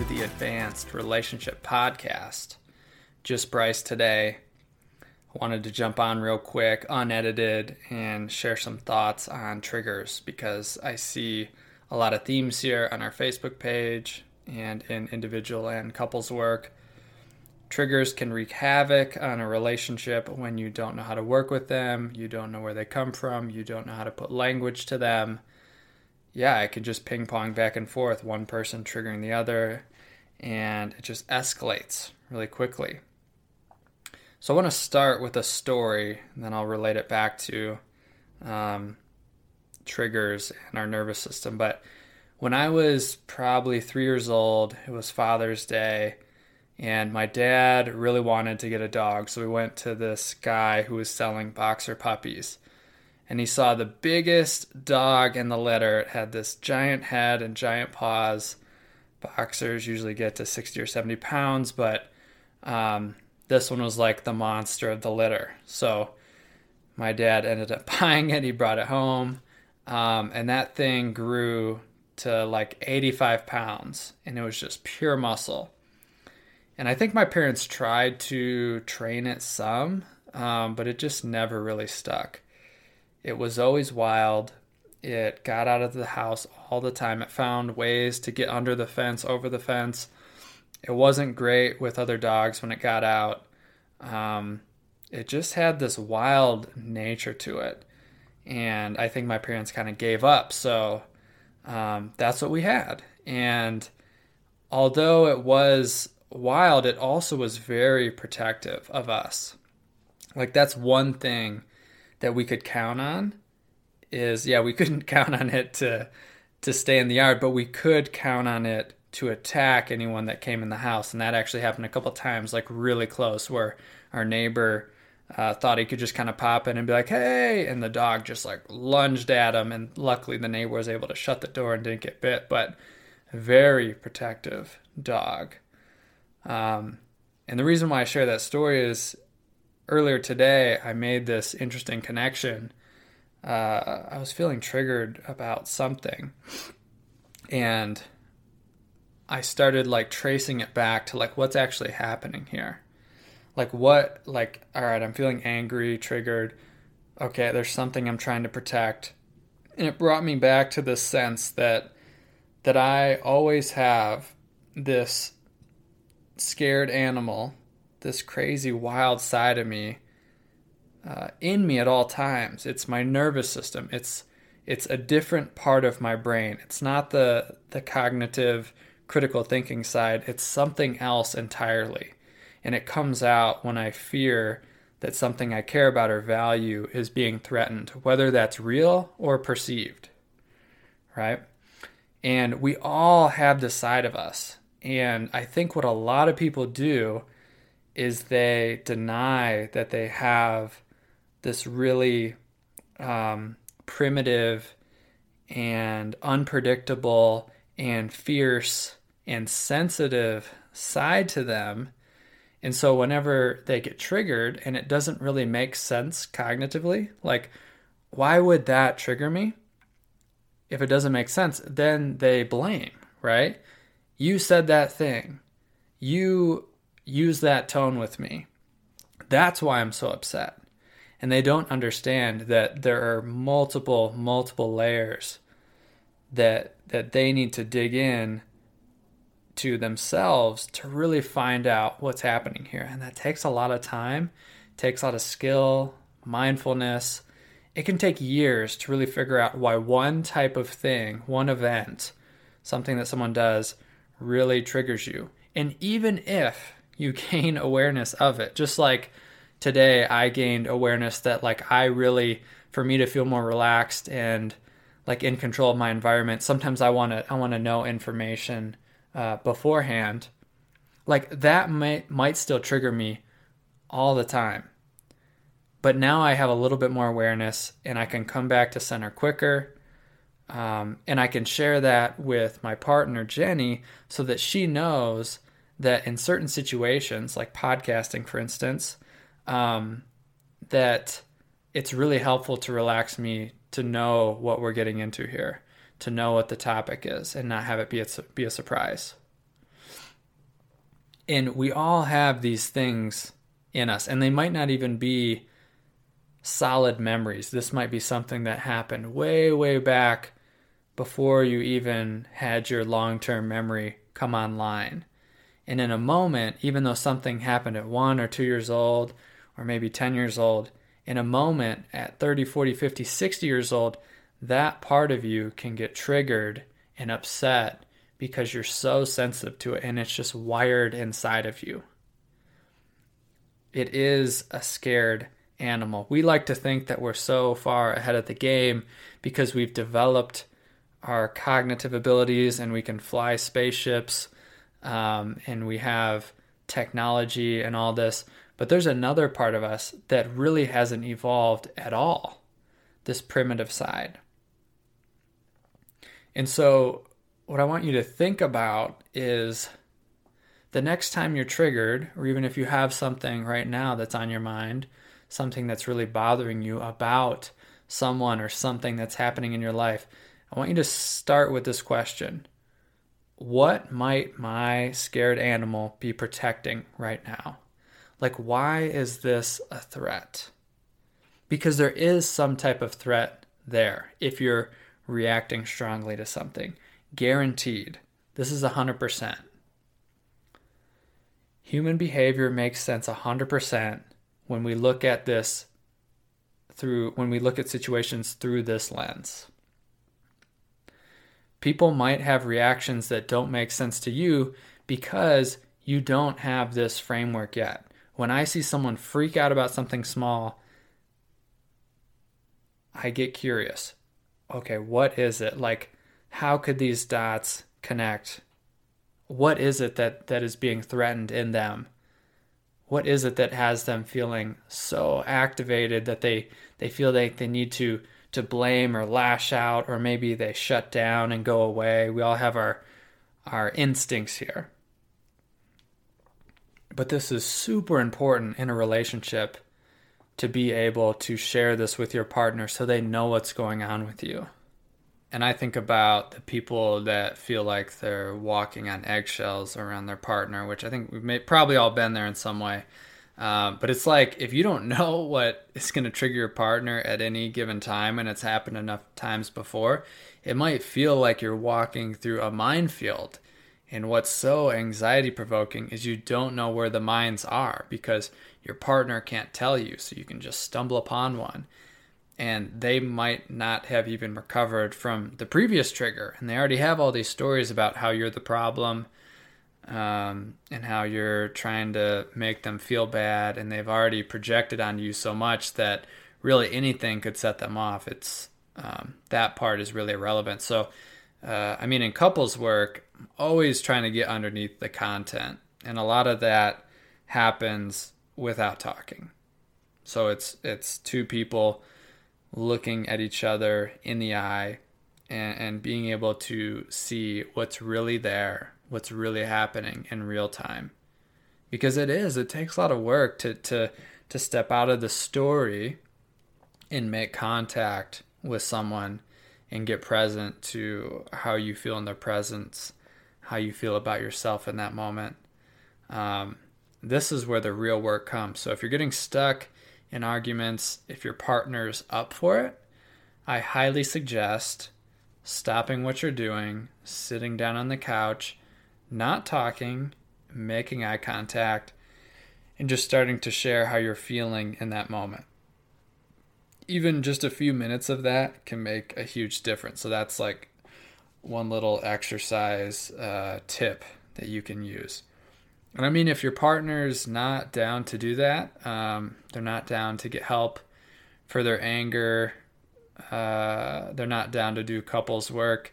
to the Advanced Relationship Podcast. Just Bryce today. I wanted to jump on real quick, unedited, and share some thoughts on triggers because I see a lot of themes here on our Facebook page and in individual and couples work. Triggers can wreak havoc on a relationship when you don't know how to work with them, you don't know where they come from, you don't know how to put language to them yeah, it could just ping pong back and forth, one person triggering the other, and it just escalates really quickly. So I want to start with a story, and then I'll relate it back to um, triggers in our nervous system. But when I was probably three years old, it was Father's Day, and my dad really wanted to get a dog. So we went to this guy who was selling boxer puppies and he saw the biggest dog in the litter. It had this giant head and giant paws. Boxers usually get to 60 or 70 pounds, but um, this one was like the monster of the litter. So my dad ended up buying it. He brought it home, um, and that thing grew to like 85 pounds, and it was just pure muscle. And I think my parents tried to train it some, um, but it just never really stuck. It was always wild. It got out of the house all the time. It found ways to get under the fence, over the fence. It wasn't great with other dogs when it got out. Um, it just had this wild nature to it. And I think my parents kind of gave up. So um, that's what we had. And although it was wild, it also was very protective of us. Like, that's one thing that we could count on is yeah, we couldn't count on it to to stay in the yard, but we could count on it to attack anyone that came in the house, and that actually happened a couple times, like really close, where our neighbor uh, thought he could just kind of pop in and be like, "Hey," and the dog just like lunged at him, and luckily the neighbor was able to shut the door and didn't get bit, but very protective dog. Um, and the reason why I share that story is earlier today, I made this interesting connection. Uh, I was feeling triggered about something, and I started like tracing it back to like what's actually happening here. Like what? Like all right, I'm feeling angry, triggered. Okay, there's something I'm trying to protect, and it brought me back to this sense that that I always have this scared animal this crazy wild side of me uh, in me at all times. It's my nervous system. It's it's a different part of my brain. It's not the the cognitive critical thinking side. It's something else entirely. And it comes out when I fear that something I care about or value is being threatened, whether that's real or perceived. Right? And we all have this side of us. And I think what a lot of people do is they deny that they have this really um, primitive and unpredictable and fierce and sensitive side to them. And so, whenever they get triggered and it doesn't really make sense cognitively, like, why would that trigger me? If it doesn't make sense, then they blame, right? You said that thing. You use that tone with me. That's why I'm so upset. And they don't understand that there are multiple, multiple layers that that they need to dig in to themselves to really find out what's happening here. And that takes a lot of time, takes a lot of skill, mindfulness. It can take years to really figure out why one type of thing, one event, something that someone does really triggers you. And even if you gain awareness of it. Just like today, I gained awareness that, like, I really, for me to feel more relaxed and like in control of my environment, sometimes I want to, I want to know information uh, beforehand. Like that might might still trigger me all the time. But now I have a little bit more awareness and I can come back to center quicker. Um, and I can share that with my partner, Jenny, so that she knows that in certain situations, like podcasting, for instance, um, that it's really helpful to relax me to know what we're getting into here, to know what the topic is and not have it be a, be a surprise. And we all have these things in us, and they might not even be solid memories. This might be something that happened way, way back before you even had your long term memory come online. And in a moment, even though something happened at one or two years old, or maybe 10 years old, in a moment at 30, 40, 50, 60 years old, that part of you can get triggered and upset because you're so sensitive to it and it's just wired inside of you. It is a scared animal. We like to think that we're so far ahead of the game because we've developed our cognitive abilities and we can fly spaceships um, and we have technology and all this. But there's another part of us that really hasn't evolved at all this primitive side. And so, what I want you to think about is the next time you're triggered, or even if you have something right now that's on your mind, something that's really bothering you about someone or something that's happening in your life, I want you to start with this question What might my scared animal be protecting right now? Like, why is this a threat? Because there is some type of threat there if you're reacting strongly to something. Guaranteed. This is 100%. Human behavior makes sense 100% when we look at this through when we look at situations through this lens. People might have reactions that don't make sense to you because you don't have this framework yet. When I see someone freak out about something small, I get curious. Okay, what is it? Like, how could these dots connect? What is it that, that is being threatened in them? What is it that has them feeling so activated that they, they feel like they need to to blame or lash out or maybe they shut down and go away. We all have our our instincts here. But this is super important in a relationship to be able to share this with your partner so they know what's going on with you. And I think about the people that feel like they're walking on eggshells around their partner, which I think we've may, probably all been there in some way. Um, but it's like if you don't know what is going to trigger your partner at any given time, and it's happened enough times before, it might feel like you're walking through a minefield. And what's so anxiety provoking is you don't know where the mines are because your partner can't tell you, so you can just stumble upon one. And they might not have even recovered from the previous trigger, and they already have all these stories about how you're the problem um, and how you're trying to make them feel bad, and they've already projected on you so much that really anything could set them off. It's um, that part is really irrelevant. So, uh, I mean, in couples work, always trying to get underneath the content, and a lot of that happens without talking. So it's it's two people looking at each other in the eye and, and being able to see what's really there what's really happening in real time because it is it takes a lot of work to to to step out of the story and make contact with someone and get present to how you feel in their presence how you feel about yourself in that moment um, this is where the real work comes so if you're getting stuck in arguments if your partner's up for it i highly suggest stopping what you're doing sitting down on the couch not talking, making eye contact, and just starting to share how you're feeling in that moment. Even just a few minutes of that can make a huge difference. So that's like one little exercise uh, tip that you can use. And I mean, if your partner's not down to do that, um, they're not down to get help for their anger, uh, they're not down to do couples work.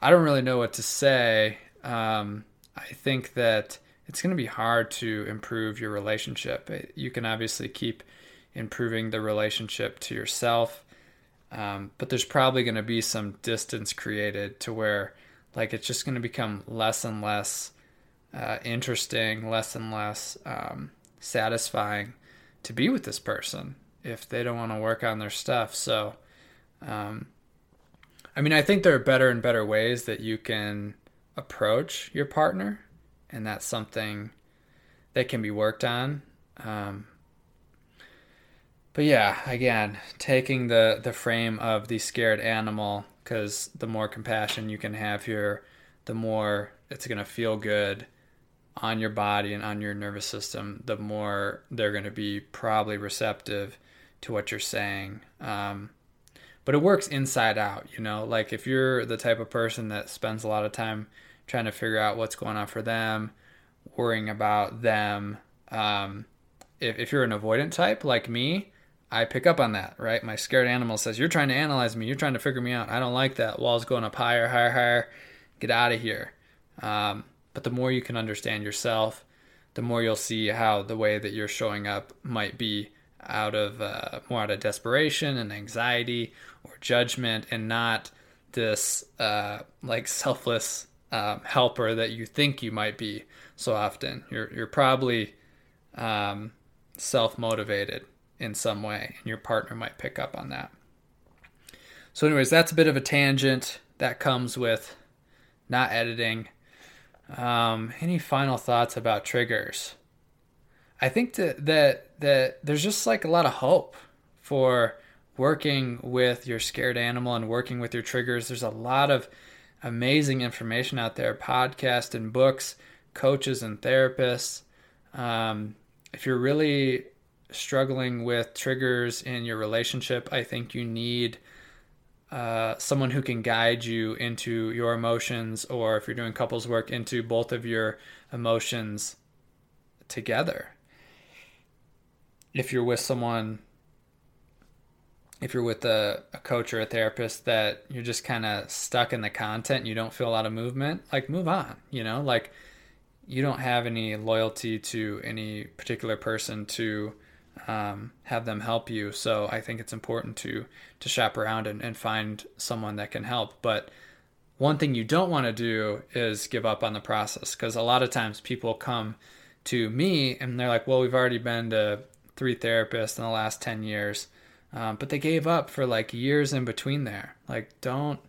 I don't really know what to say um, I think that it's going to be hard to improve your relationship. You can obviously keep improving the relationship to yourself, um, but there's probably going to be some distance created to where, like, it's just going to become less and less uh, interesting, less and less um, satisfying to be with this person if they don't want to work on their stuff. So, um, I mean, I think there are better and better ways that you can approach your partner, and that's something that can be worked on. Um, but yeah, again, taking the the frame of the scared animal, because the more compassion you can have here, the more it's gonna feel good on your body and on your nervous system. The more they're gonna be probably receptive to what you're saying. Um, but it works inside out, you know. Like if you're the type of person that spends a lot of time trying to figure out what's going on for them, worrying about them. Um, if, if you're an avoidant type like me, I pick up on that, right? My scared animal says, You're trying to analyze me. You're trying to figure me out. I don't like that. Walls going up higher, higher, higher. Get out of here. Um, but the more you can understand yourself, the more you'll see how the way that you're showing up might be out of uh, more out of desperation and anxiety or judgment and not this uh, like selfless um, helper that you think you might be so often. You're you're probably um, self motivated in some way, and your partner might pick up on that. So, anyways, that's a bit of a tangent that comes with not editing. Um, any final thoughts about triggers? I think that that that there's just like a lot of hope for working with your scared animal and working with your triggers. There's a lot of amazing information out there, podcasts and books, coaches and therapists. Um, if you're really struggling with triggers in your relationship, I think you need uh, someone who can guide you into your emotions, or if you're doing couples work, into both of your emotions together. If you're with someone, if you're with a, a coach or a therapist that you're just kind of stuck in the content, you don't feel a lot of movement, like move on, you know, like you don't have any loyalty to any particular person to um, have them help you. So I think it's important to to shop around and, and find someone that can help. But one thing you don't want to do is give up on the process because a lot of times people come to me and they're like, "Well, we've already been to three therapists in the last ten years." Um, but they gave up for like years in between there. Like, don't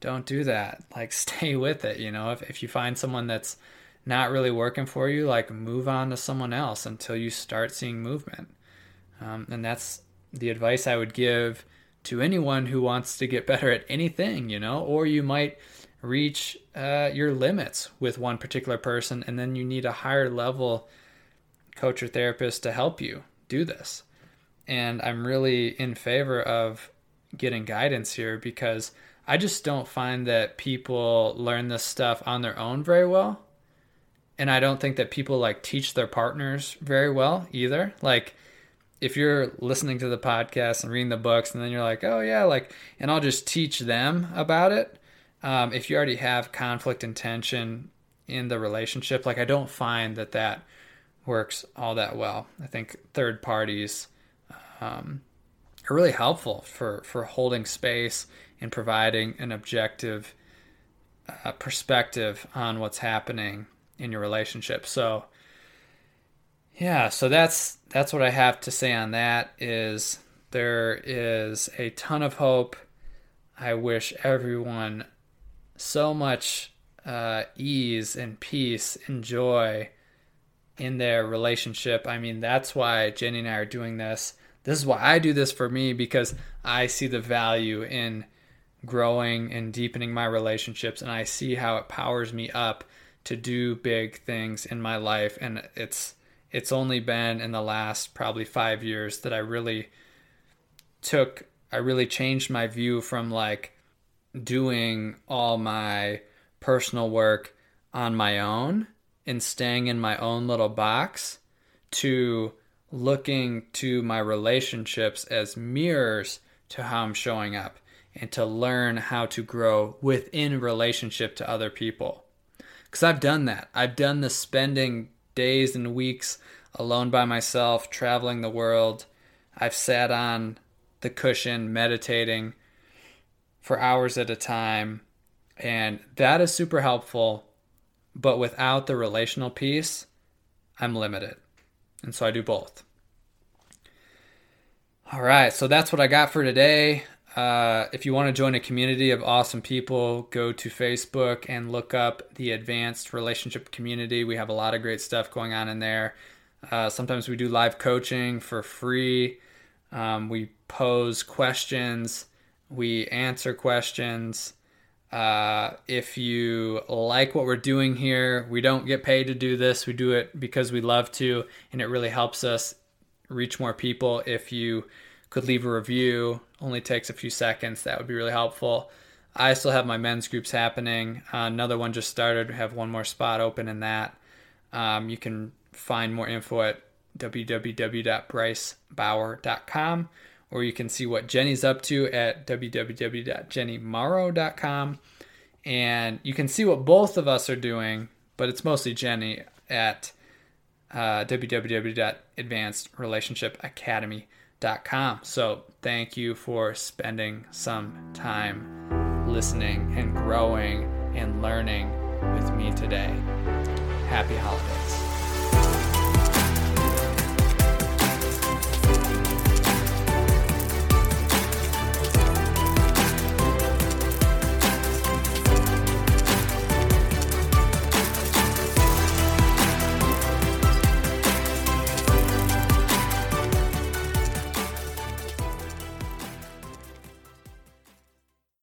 don't do that. Like, stay with it. You know, if if you find someone that's not really working for you, like move on to someone else until you start seeing movement. Um, and that's the advice I would give to anyone who wants to get better at anything, you know, or you might reach uh, your limits with one particular person and then you need a higher level coach or therapist to help you do this. And I'm really in favor of getting guidance here because I just don't find that people learn this stuff on their own very well. And I don't think that people like teach their partners very well either. Like, if you're listening to the podcast and reading the books and then you're like, oh yeah, like, and I'll just teach them about it. Um, if you already have conflict and tension in the relationship, like I don't find that that works all that well. I think third parties um, are really helpful for for holding space and providing an objective uh, perspective on what's happening in your relationship. So yeah, so that's that's what I have to say on that is there is a ton of hope. I wish everyone so much uh, ease and peace and joy in their relationship. I mean, that's why Jenny and I are doing this. This is why I do this for me because I see the value in growing and deepening my relationships and I see how it powers me up to do big things in my life and it's it's only been in the last probably five years that I really took, I really changed my view from like doing all my personal work on my own and staying in my own little box to looking to my relationships as mirrors to how I'm showing up and to learn how to grow within relationship to other people. Because I've done that. I've done the spending days and weeks alone by myself, traveling the world. I've sat on the cushion meditating for hours at a time, and that is super helpful. But without the relational piece, I'm limited. And so I do both. All right, so that's what I got for today. Uh, if you want to join a community of awesome people, go to Facebook and look up the Advanced Relationship Community. We have a lot of great stuff going on in there. Uh, sometimes we do live coaching for free. Um, we pose questions, we answer questions. Uh, if you like what we're doing here, we don't get paid to do this. We do it because we love to, and it really helps us reach more people. If you could leave a review, only takes a few seconds, that would be really helpful. I still have my men's groups happening. Uh, another one just started. We have one more spot open in that. Um, you can find more info at www.brycebauer.com or you can see what Jenny's up to at www.jennymorrow.com. And you can see what both of us are doing, but it's mostly Jenny at uh, www.advancedrelationshipacademy.com. So thank you for spending some time listening and growing and learning with me today. Happy holidays.